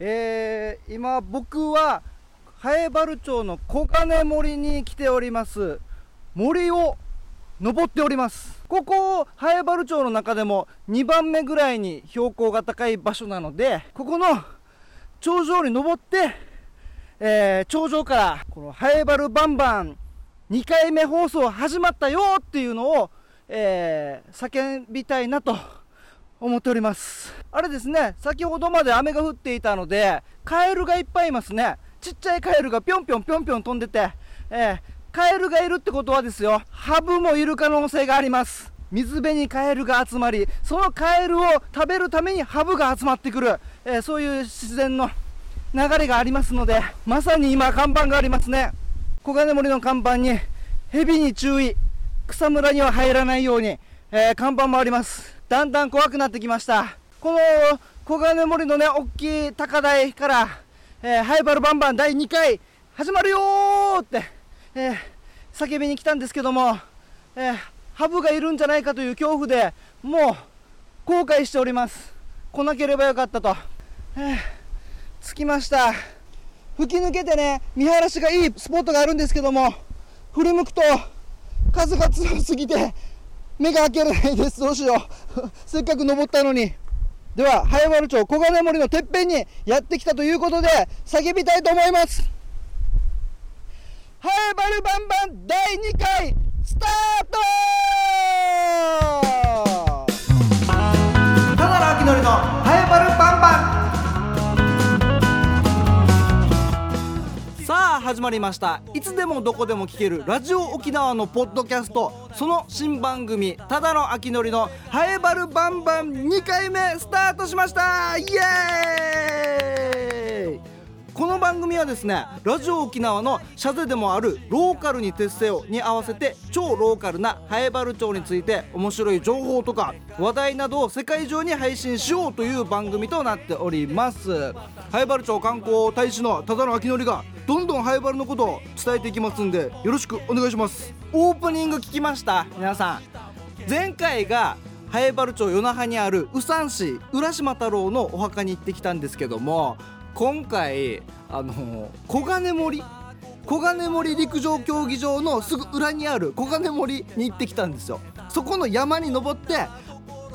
えー、今僕は南原町の小金森に来ております。森を登っております。ここ南原町の中でも2番目ぐらいに標高が高い場所なのでここの頂上に登って、えー頂上からこの南原バンバン2回目放送始まったよっていうのを、えー叫びたいなと思っております。あれですね先ほどまで雨が降っていたのでカエルがいっぱいいますね。ちっちゃいカエルがぴょんぴょんぴょんぴょん飛んでて、えーカエルがいるってことはですよハブもいる可能性があります。水辺にカエルが集まりそのカエルを食べるためにハブが集まってくる、えーそういう自然の流れがありますのでまさに今看板がありますね。小金森の看板に蛇に注意。草むらには入らないように、えー看板もあります。だんだん怖くなってきました。この小金森のね大きい高台から、えーハイバルバンバン第2回始まるよーって、えー叫びに来たんですけども、えーハブがいるんじゃないかという恐怖でもう後悔しております。来なければよかったと、え着きました。吹き抜けてね見晴らしがいいスポットがあるんですけども振り向くと風が強すぎて目が開けられないです。どうしよう。せっかく登ったのに。では早原町小金森のてっぺんにやってきたということで叫びたいと思います。ハイバルバンバン第2回スタート始まりました。いつでもどこでも聞けるラジオ沖縄のポッドキャスト。その新番組ただの秋のりのハエバルバンバン2回目スタートしました。イエーイ！この番組はですねラジオ沖縄のシャゼでもあるローカルに徹せよに合わせて超ローカルなハエバル町について面白い情報とか話題などを世界中に配信しようという番組となっております。ハエバル町観光大使のただの秋のりがどんどんハエバルのことを伝えていきますんでよろしくお願いします。オープニング聞きました皆さん。前回がハエバル町与那覇にある宇山市浦島太郎のお墓に行ってきたんですけども今回あの小金森小金森陸上競技場のすぐ裏にある小金森に行ってきたんですよ。そこの山に登って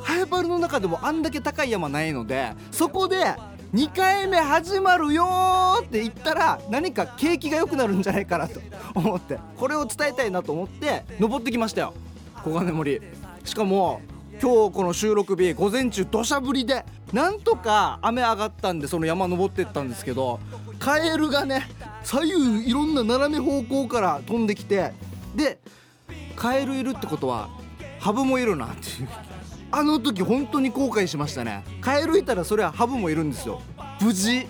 ハエバルの中でもあんだけ高い山ないのでそこで2回目始まるよーって言ったら何か景気が良くなるんじゃないかなと思ってこれを伝えたいなと思って登ってきましたよ。小金森。しかも今日この収録日午前中土砂降りでなんとか雨上がったんでその山登ってったんですけどカエルがね左右いろんな斜め方向から飛んできてでカエルいるってことはハブもいるなっていう。あの時本当に後悔しましたね。カエルいたらそれはハブもいるんですよ。無事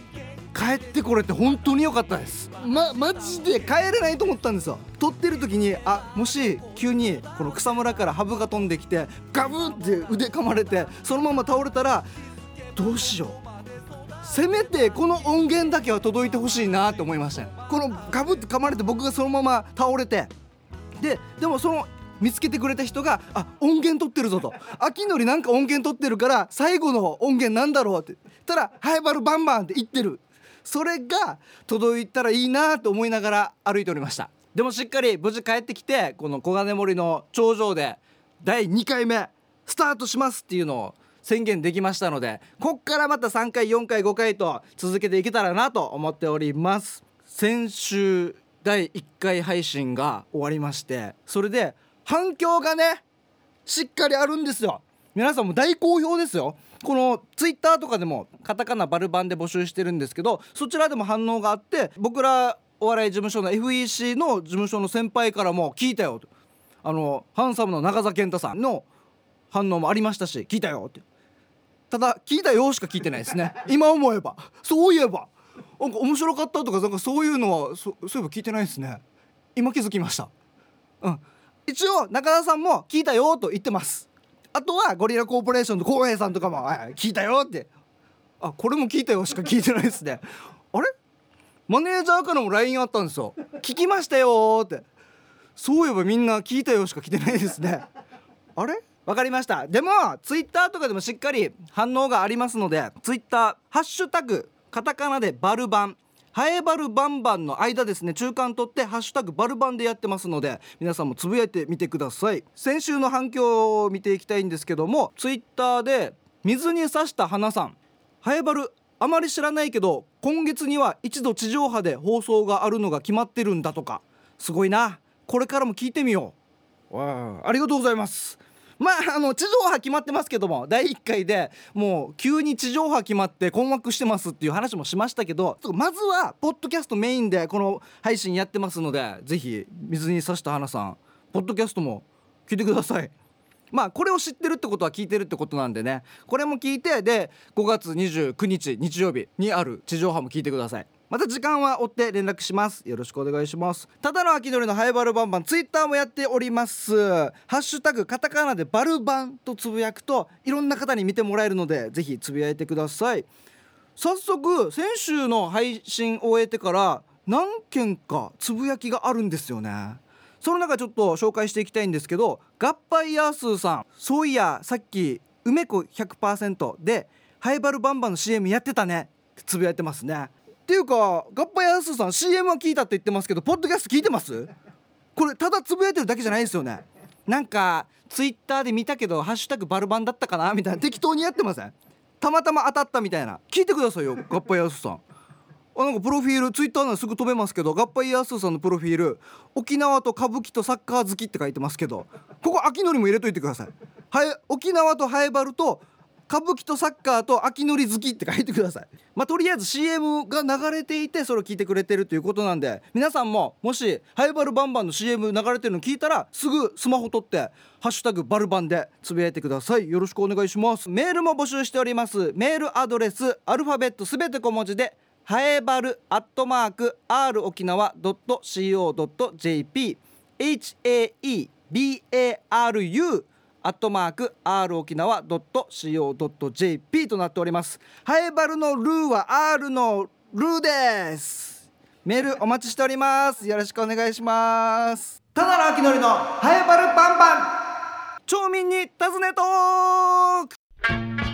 帰ってこれて本当に良かったです。まマジで？帰れないと思ったんですよ。撮ってる時にあもし急にこの草むらからハブが飛んできてガブンって腕噛まれてそのまま倒れたらどうしよう。せめてこの音源だけは届いてほしいなって思いましたね。このガブって噛まれて僕がそのまま倒れて。ででもその見つけてくれた人が「あ音源取ってるぞ」と「秋のりなんか音源取ってるから最後の音源なんだろう」って。言ったら「ハイバルバンバン」って言ってる。それが届いたらいいなと思いながら歩いておりました。でもしっかり無事帰ってきてこの小金森の頂上で第2回目スタートしますっていうのを宣言できましたのでこっからまた3回4回5回と続けていけたらなと思っております。先週第1回配信が終わりましてそれで反響がねしっかりあるんですよ。皆さんも大好評ですよ。このツイッターとかでもカタカナバルバンで募集してるんですけどそちらでも反応があって僕らお笑い事務所の FEC の事務所の先輩からも聞いたよとあのハンサムの中澤健太さんの反応もありましたし聞いたよって。ただ聞いたよしか聞いてないですね。今思えば。そういえば。なんか面白かったとかなんかそういうのはそそういえば聞いてないですね。今気づきました。うん。一応中田さんも聞いたよと言ってます。あとはゴリラコーポレーションの浩平さんとかもはい聞いたよって。あこれも聞いたよしか聞いてないですね。あれ？マネージャーからも LINE あったんですよ。聞きましたよって。そういえばみんな聞いたよしか来てないですね。あれ？わかりました。でもツイッターとかでもしっかり反応がありますのでツイッターハッシュタグカタカナでバルバンハエバルバンバンの間ですね中間取ってハッシュタグバルバンでやってますので皆さんもつぶやいてみてください。先週の反響を見ていきたいんですけどもツイッターで水に刺した花さん。ハエバルあまり知らないけど今月には一度地上波で放送があるのが決まってるんだとか。すごいな。これからも聞いてみよう。わあありがとうございます。まああの地上波決まってますけども第1回でもう急に地上波決まって困惑してますっていう話もしましたけどまずはポッドキャストメインでこの配信やってますのでぜひ水に刺した花さんポッドキャストも聞いてください。まあこれを知ってるってことは聞いてるってことなんでね。これも聞いてで5月29日日曜日にある地上波も聞いてください。また時間は追って連絡します。よろしくお願いします。ただの秋のりのハイバルバンバンツイッターもやっております。ハッシュタグカタカナでバルバンとつぶやくといろんな方に見てもらえるのでぜひつぶやいてください。早速先週の配信を終えてから何件かつぶやきがあるんですよね。その中ちょっと紹介していきたいんですけどガッパイヤースーさんそういやさっき梅子100%でハイバルバンバンの CM やってたねってつぶやいてますね。ていうかガッパヤースーさん CM は聞いたって言ってますけどポッドキャスト聞いてます？これただつぶやいてるだけじゃないですよね。なんかツイッターで見たけどハッシュタグバルバンだったかなみたいな適当にやってません？たまたま当たったみたいな。聞いてくださいよガッパヤスさん。あなんかプロフィールツイッターならすぐ飛べますけどガッパイヤースーさんのプロフィール沖縄と歌舞伎とサッカー好きって書いてますけどここ秋のりも入れといてください。はい沖縄とハエバルと歌舞伎とサッカーと秋のり好きって書いてください。まあとりあえず CM が流れていてそれを聞いてくれてるということなんで皆さんももしハイバルバンバンの CM 流れてるの聞いたらすぐスマホ撮って「ハッシュタグバルバン」でつぶやいてください。よろしくお願いします。メールも募集しております。メールアドレスアルファベットすべて小文字でハエバルアットマーク r 沖縄 .co.jp haebaru アットマーク r 沖縄 .co.jp となっております。ハエバルのルーは R のルーです。メールお待ちしております。よろしくお願いします。ただの秋のりのハエバルバンバン。町民に尋ねトーク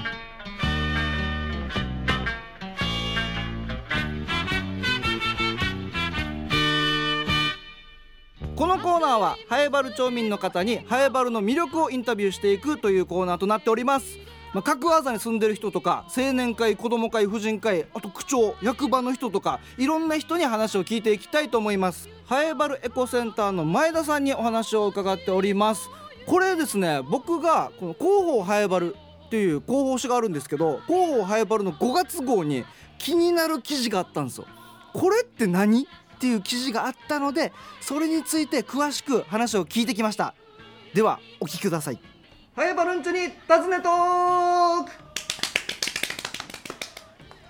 このコーナーはハエバル町民の方にハエバルの魅力をインタビューしていくというコーナーとなっております。まあ、各技に住んでる人とか青年会子ども会婦人会あと区長役場の人とかいろんな人に話を聞いていきたいと思います。ハエバルエコセンターの前田さんにお話を伺っております。これですね僕がこの広報ハエバルっていう広報誌があるんですけど広報ハエバルの5月号に気になる記事があったんですよ。これって何？っていう記事があったのでそれについて詳しく話を聞いてきました。ではお聞きください。ハエバルンチュに尋ねトーク。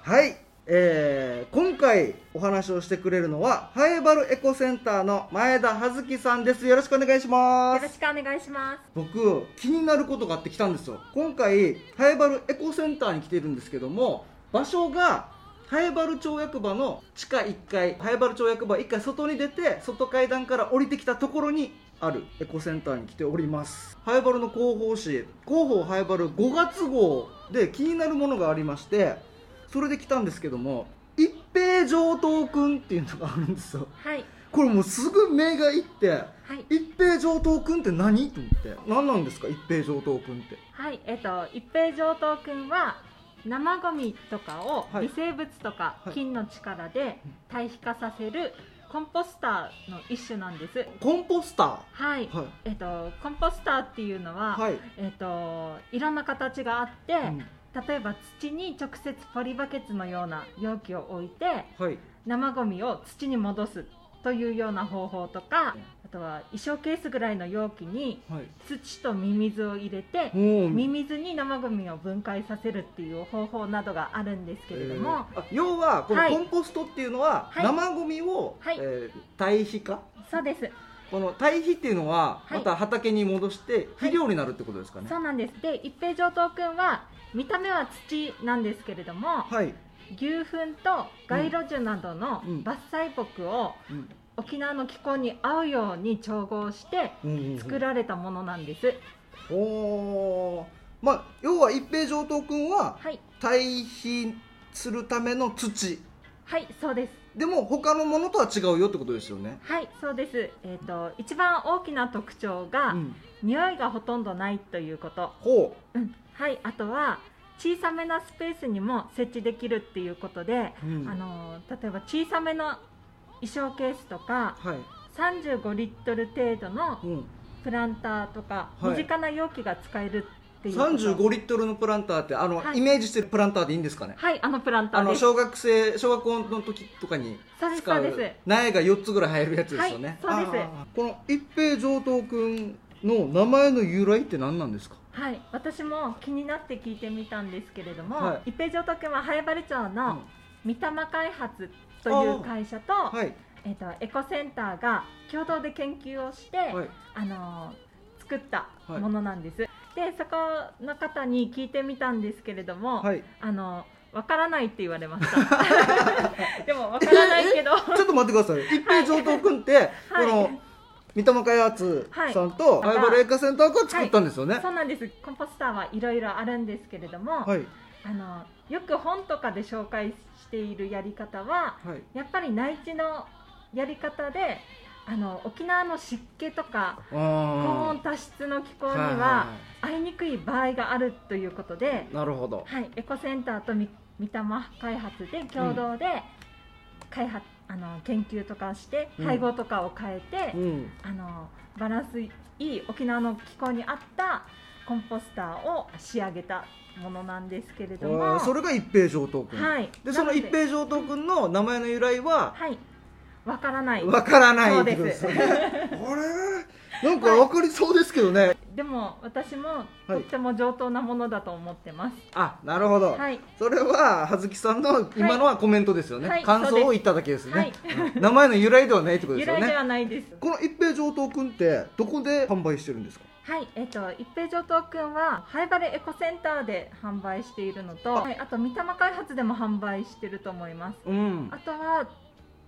はい、えー、今回お話をしてくれるのはハエバルエコセンターの前田葉月さんです。よろしくお願いします。よろしくお願いします。僕気になることがあって来たんですよ。今回ハエバルエコセンターに来てるんですけども場所がハエバル町役場の地下1階ハエバル町役場1階外に出て外階段から降りてきたところにあるエコセンターに来ておりますハエバルの広報誌広報ハエバル5月号で気になるものがありましてそれで来たんですけども一平上等くんっていうのがあるんですよはい。これもうすぐ目がいってはい。一平上等くんって何？と思って何なんですか？一平上等くんってはい。えっと、一平上等くんは、生ゴミとかをはい。微生物とかはい。菌の力で堆肥化させるコンポスターの一種なんです。コンポスタはい。ーはい。えっと、コンポスターっていうのは、はい、えっと、いろんな形があって、うん。例えば土に直接ポリバケツのような容器を置いてはい。生ゴミを土に戻すというような方法とかあとは衣装ケースぐらいの容器にはい。土とミミズを入れてミミズに生ゴミを分解させるっていう方法などがあるんですけれども、えー。あ要はこのはい。コンポストっていうのは、はい。生ゴミを、はい。えー堆肥化？そうです。この堆肥っていうのははい。また畑に戻して肥料になるってことですかね？そうなんです。で一平上等くんは見た目は土なんですけれどもはい、牛糞と街路樹などのうん。伐採木をうん沖縄の気候に合うように調合してうん作られたものなんです、おー。まあ要は一平上等君ははい。堆肥するための土。はいそうです。でも他のものとは違うよってことですよね。はいそうです。えっ、と一番大きな特徴が、うん。匂いがほとんどないということ。ほう。ん。はいあとは小さめなスペースにも設置できるっていうことで、う、うん。あの例えば小さめの衣装ケースとかはい、35リットル程度のうん、プランターとか、はい。身近な容器が使えるっていうこと。35リットルのプランターってあの、はい。イメージしてるプランターでいいんですかね？はいあのプランターです。あの小学生小学校の時とかにそうです使うそうです。苗が4つぐらい入るやつですよね、はいそうです。この一平上等くんの名前の由来って何なんですか？はい私も気になって聞いてみたんですけれども、はい。一平城徳は早原町うん。の三玉開発という会社と,、はい。えっとエコセンターが共同で研究をして、はい。あのー作ったはい。ものなんです、でそこの方に聞いてみたんですけれども、はい。あのわからないって言われました。でもわからないけど。ちょっと待ってください。一平上等くんって、はい。この三玉開発さんとはい。ハイバルエカセンターが作ったんですよね。そうなんです。コンポスターはいろいろあるんですけれども、はい。あのよく本とかで紹介しているやり方ははい。やっぱり内地のやり方であの沖縄の湿気とか高あ温多湿の気候にーは合いにくい場合があるということで、いなるほど。はい、エコセンターとみ三玉開発で共同で開発、あの研究とかしてうん。配合とかを変えて、うん。あのバランスいい沖縄の気候に合ったコンポスターを仕上げたものなんですけれども、それが一平上等くん、はい、でその一な平上等くんの名前の由来は？はい、わからない。わからないってことでです あれ？なんかわかりそうですけどね、でも私もはい。とっても上等なものだと思ってます。あなるほど、はい、それは葉月さんの今のはコメントですよね、はい。感想を言っただけですね、はい。うん。名前の由来ではないってことですよね。由来ではないです。この一平上等くんってどこで販売してるんですか？はい、えっ、と一平上等くんはハイバレエコセンターで販売しているのと、はい、あと三玉開発でも販売してると思います。うんあとは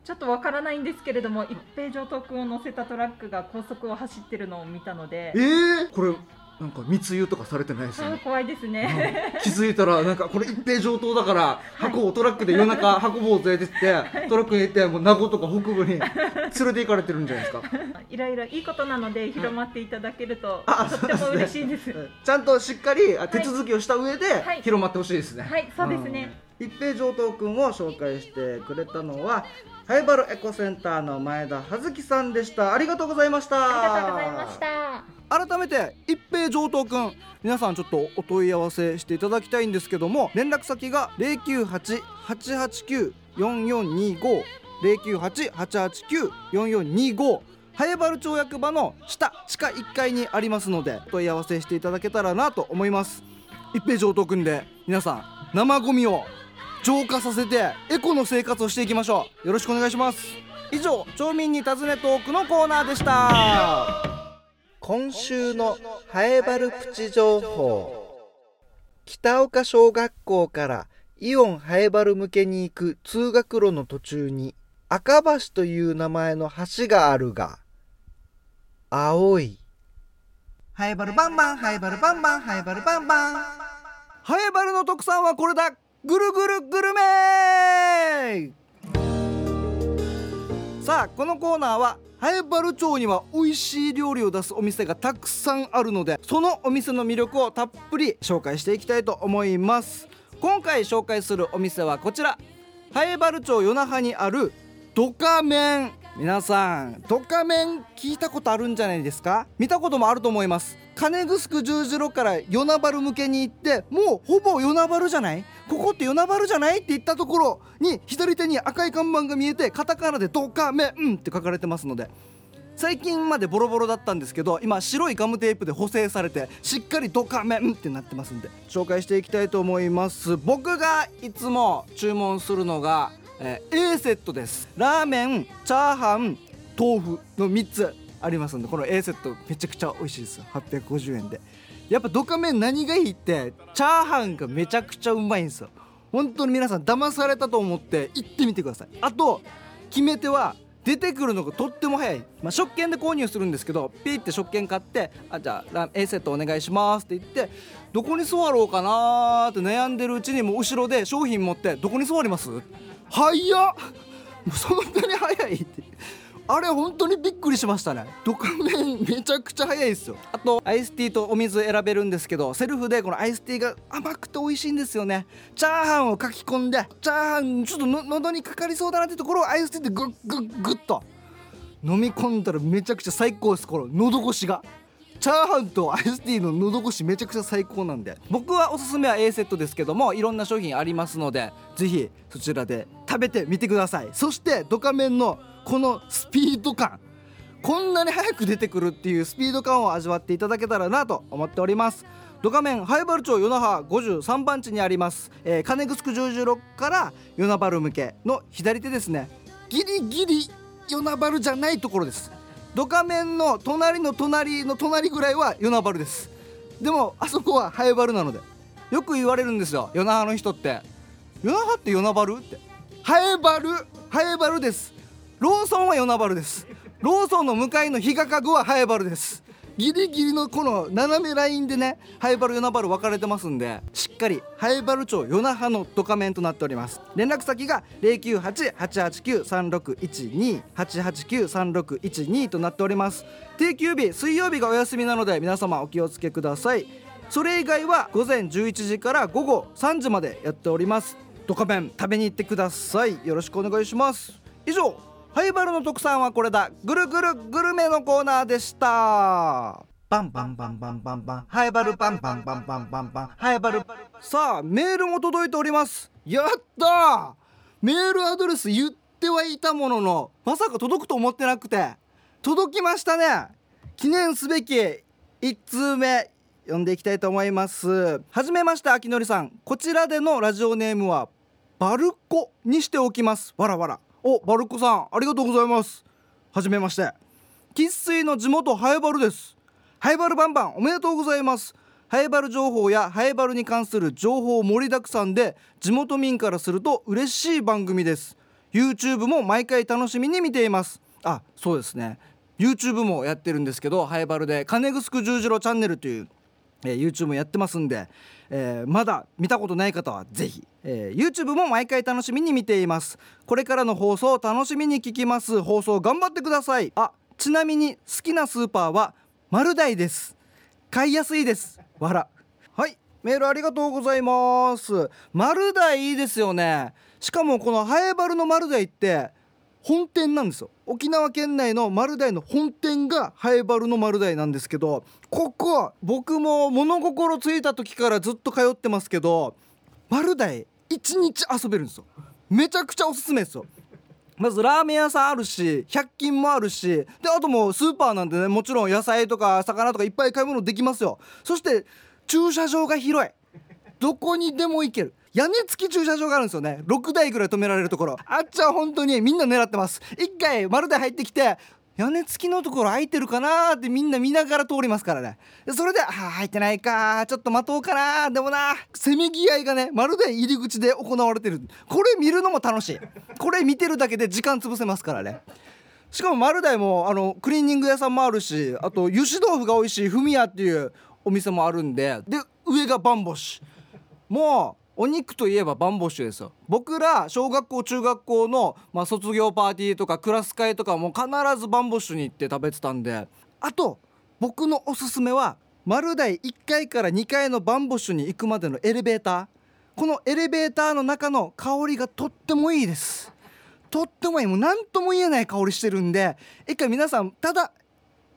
ちょっとわからないんですけれども、一平上等くんを乗せたトラックが高速を走ってるのを見たのでえ、ー、これなんか密輸とかされてないですね。怖いですね。気づいたらなんかこれ一平上等だから箱をトラックで夜中運ぼうぜって言ってトラックに行ってもう名護とか北部に連れて行かれてるんじゃないですか。いろいろいいことなので広まっていただけると、あとっても嬉しいです。ちゃんとしっかりあ手続きをした上ではい。広まってほしいですね。はいそうですね。うん。一平上等くんを紹介してくれたのはハイバルエコセンターの前田葉月さんでした。ありがとうございました。ありがとうございました。改めて一平上等くん皆さんちょっとお問い合わせしていただきたいんですけども連絡先が098-889-4425 098-889-4425ハエバル町役場の下地下1階にありますのでお問い合わせしていただけたらなと思います。一平上等くんで皆さん生ゴミを浄化させてエコの生活をしていきましょう。よろしくお願いします。以上町民に尋ねトークのコーナーでした。今週のハエバルプチ情報。北岡小学校からイオンハエバル向けに行く通学路の途中に赤橋という名前の橋があるが青い。ハエバルバンバンハエバルバンバンハエバルバンバン。ハエバルの特産はこれだぐるぐるグルメさあこのコーナーはハエバル町には美味しい料理を出すお店がたくさんあるのでそのお店の魅力をたっぷり紹介していきたいと思います。今回紹介するお店はこちら。ハエバル町与那覇にあるドカメン皆さんドカメン聞いたことあるんじゃないですか？見たこともあると思います。金城十字路から与那原向けに行ってもうほぼ与那原じゃない？ここって与那原じゃないって言ったところに左手に赤い看板が見えてカタカナでドカメンって書かれてますので。最近までボロボロだったんですけど今白いガムテープで補正されてしっかりドカメンってなってますんで。紹介していきたいと思います。僕がいつも注文するのが、えー A セットです。ラーメンチャーハン豆腐の3つ。ありますんでこの A セットめちゃくちゃ美味しいです850円で。やっぱドカメン何がいいってチャーハンがめちゃくちゃうまいんですよ。本当に皆さん騙されたと思って行ってみてください。あと決め手は出てくるのがとっても早い、まあ、食券で購入するんですけどピーって食券買って「あじゃあ A セットお願いします」って言ってどこに座ろうかなーって悩んでるうちにもう後ろで商品持って「どこに座ります?」早っ！もうそんなに早いって。あれ本当にびっくりしましたね。ドカ麺めちゃくちゃ早いですよ。あとアイスティーとお水選べるんですけどセルフでこのアイスティーが甘くて美味しいんですよね。チャーハンを書き込んでチャーハンちょっとの喉にかかりそうだなってところをアイスティーでグッグッグッと。飲み込んだらめちゃくちゃ最高です。この喉越しが。チャーハンとアイスティーの喉越しめちゃくちゃ最高なんで。僕はおすすめは A セットですけどもいろんな商品ありますのでぜひそちらで食べてみてください。そしてドカ麺のこのスピード感こんなに早く出てくるっていうスピード感を味わっていただけたらなと思っております。ドカ麺灰原町与那覇53番地にあります、えー、金城十字路から与那原向けの左手ですね。ギリギリ与那原じゃないところです。ドカ麺の隣の隣の隣ぐらいは与那原です。でもあそこは灰原なのでよく言われるんですよ。与那覇の人って。与那覇って与那原って。灰原灰原です。ローソンは与那原です。ローソンの向かいの日が家具はハエバルです。ギリギリのこの斜めラインでねハエバル与那原分かれてますんでしっかりハエバル町与那覇のドカメンとなっております。連絡先が098-889-3612 889-3612となっております。定休日水曜日がお休みなので皆様お気をつけください。それ以外は午前11時から午後3時までやっております。ドカメン食べに行ってください。よろしくお願いします。以上。ハイバルの特産はこれだ。ぐるぐるグルメのコーナーでした。バンバンバンバンバンバン。ハイバルバンバンバンバンバンバン。ハイバル。さあメールも届いております。やったメールアドレス言ってはいたもののまさか届くと思ってなくて。届きましたね。記念すべき1通目読んでいきたいと思います。はじめまして秋のりさん。こちらでのラジオネームはバルコにしておきます。わらわらおバルコさんありがとうございます。はじめまして。生粋の地元ハエバルです。ハエバルバンバンおめでとうございます。ハエバル情報やハエバルに関する情報盛りだくさんで地元民からすると嬉しい番組です。YouTube も毎回楽しみに見ています。あそうですね。YouTube もやってるんですけどハエバルで金城十字路チャンネルという、えー、YouTube もやってますんでえー、まだ見たことない方はぜひ、えー、YouTube も毎回楽しみに見ています。これからの放送を楽しみに聞きます。放送頑張ってください。あちなみに好きなスーパーは丸大です。買いやすいです。わらはい。メールありがとうございます。丸大いいですよね。しかもこのハエバルの丸大って本店なんですよ。沖縄県内の丸大の本店がハエバルの丸大なんですけどここ僕も物心ついた時からずっと通ってますけど丸大1日遊べるんですよ。めちゃくちゃおすすめですよ。まずラーメン屋さんあるし100均もあるしであともうスーパーなんでねもちろん野菜とか魚とかいっぱい買い物できますよ。そして駐車場が広い。どこにでも行ける。屋根付き駐車場があるんですよね。6台ぐらい止められるところ。あっちは本当にみんな狙ってます。一回丸で入ってきて屋根付きのところ空いてるかなってみんな見ながら通りますからね。それで「あ入ってないかちょっと待とうかなでもなせめぎ合いがねまるで入り口で行われてる。これ見るのも楽しい。これ見てるだけで時間潰せますからね。しかも丸大もあのクリーニング屋さんもあるしあと油脂豆腐が美味しいフミヤっていうお店もあるんで。で上がバンボシもうお肉といえばバンボッシュですよ。僕ら小学校中学校の、まあ、卒業パーティーとかクラス会とかも必ずバンボッシュに行って食べてたんで。あと僕のおすすめは丸大1階から2階のバンボッシュに行くまでのエレベーター。このエレベーターの中の香りがとってもいいです。とってもいい。もう何とも言えない香りしてるんで一回皆さんただ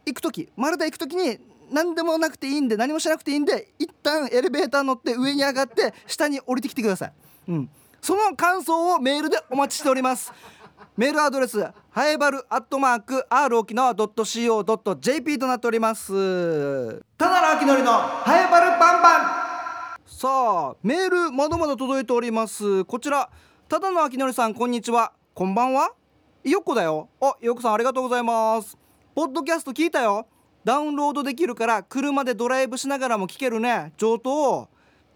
行く時丸大行く時に何でもなくていいんで何もしなくていいんで一旦エレベーター乗って上に上がって下に降りてきてください、うん、その感想をメールでお待ちしております。メールアドレスハエバルアットマーク r 沖縄 .co.jp となっております。ただの秋のりのハエバルバンバン。さあメールまだまだ届いております。こちらただの秋のりさんこんにちは。こんばんは？よっこだよ。あよっこさんありがとうございます。ポッドキャスト聞いたよダウンロードできるから車でドライブしながらも聞けるね。上等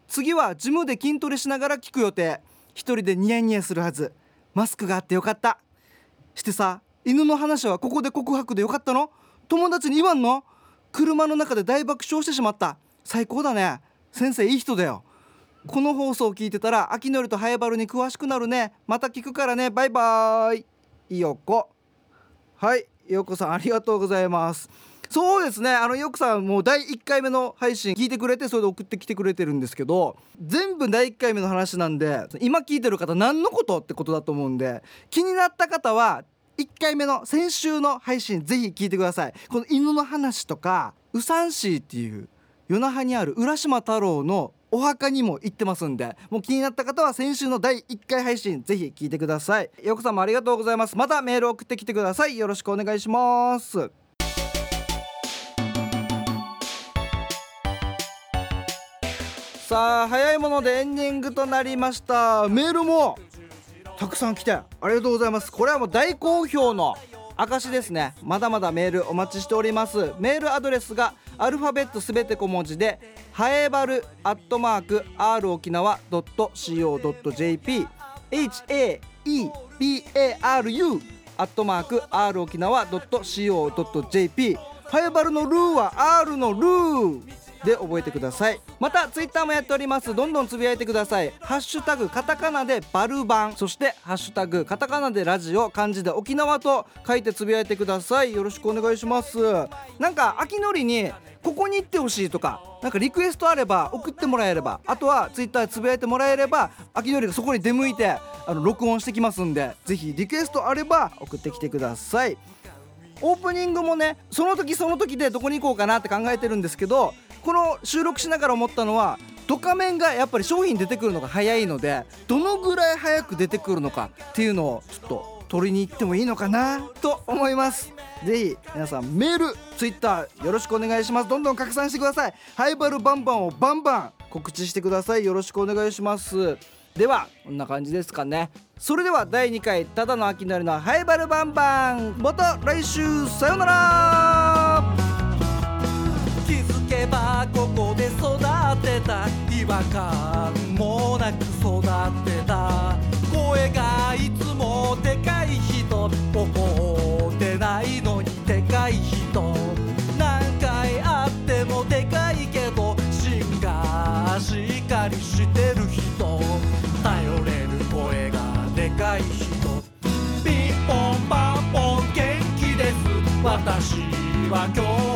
次はジムで筋トレしながら聞く予定。一人でニヤニヤするはず。マスクがあってよかった。してさ犬の話はここで告白でよかったの？友達に言わんの？車の中で大爆笑してしまった。最高だね。先生いい人だよ。この放送を聞いてたら秋のりとハエバルに詳しくなるね。また聞くからね。バイバーイ。いよこ。はい。よこさんありがとうございます。そうですね。あのよくさんもう第1回目の配信聞いてくれてそれで送ってきてくれてるんですけど全部第1回目の話なんで今聞いてる方何のことってことだと思うんで気になった方は1回目の先週の配信ぜひ聞いてください。この犬の話とかウサンシーっていう与那覇にある浦島太郎のお墓にも行ってますんでもう気になった方は先週の第1回配信ぜひ聞いてください。よこさんもありがとうございます。またメール送ってきてください。よろしくお願いします。さあ早いものでエンディングとなりました。メールもたくさん来てありがとうございます。これはもう大好評の証ですね。まだまだメールお待ちしております。メールアドレスがアルファベットすべて小文字でハエバルアットマーク r 沖縄 .co.jp haebaru アットマーク r 沖縄 .co.jp ハエバルのルーは R のルー。で覚えてください。またツイッターもやっております。どんどんつぶやいてください。ハッシュタグカタカナでバルバン。そしてハッシュタグカタカナでラジオ漢字で沖縄と書いてつぶやいてください。よろしくお願いします。なんか秋のりにここに行ってほしいとかなんかリクエストあれば送ってもらえればあとはツイッターでつぶやいてもらえれば秋のりがそこに出向いてあの録音してきますんでぜひリクエストあれば送ってきてください。オープニングもねその時その時でどこに行こうかなって考えてるんですけどこの収録しながら思ったのはドカメンがやっぱり商品出てくるのが早いのでどのぐらい早く出てくるのかっていうのをちょっと取りに行ってもいいのかなと思います。ぜひ皆さんメールツイッターよろしくお願いします。どんどん拡散してください。ハイバルバンバンをバンバン告知してください。よろしくお願いします。ではこんな感じですかね。それでは第2回ただの秋のりのはハイバルバンバン。また来週さようなら。づけばここで育てた違和感もなく育ってた。声がいつもでかい人怒ってないのにでかい人。何回会ってもでかいけど芯がしっかりしてる人。頼れる声がでかい人。ピンポンパンポン元気です。私は今日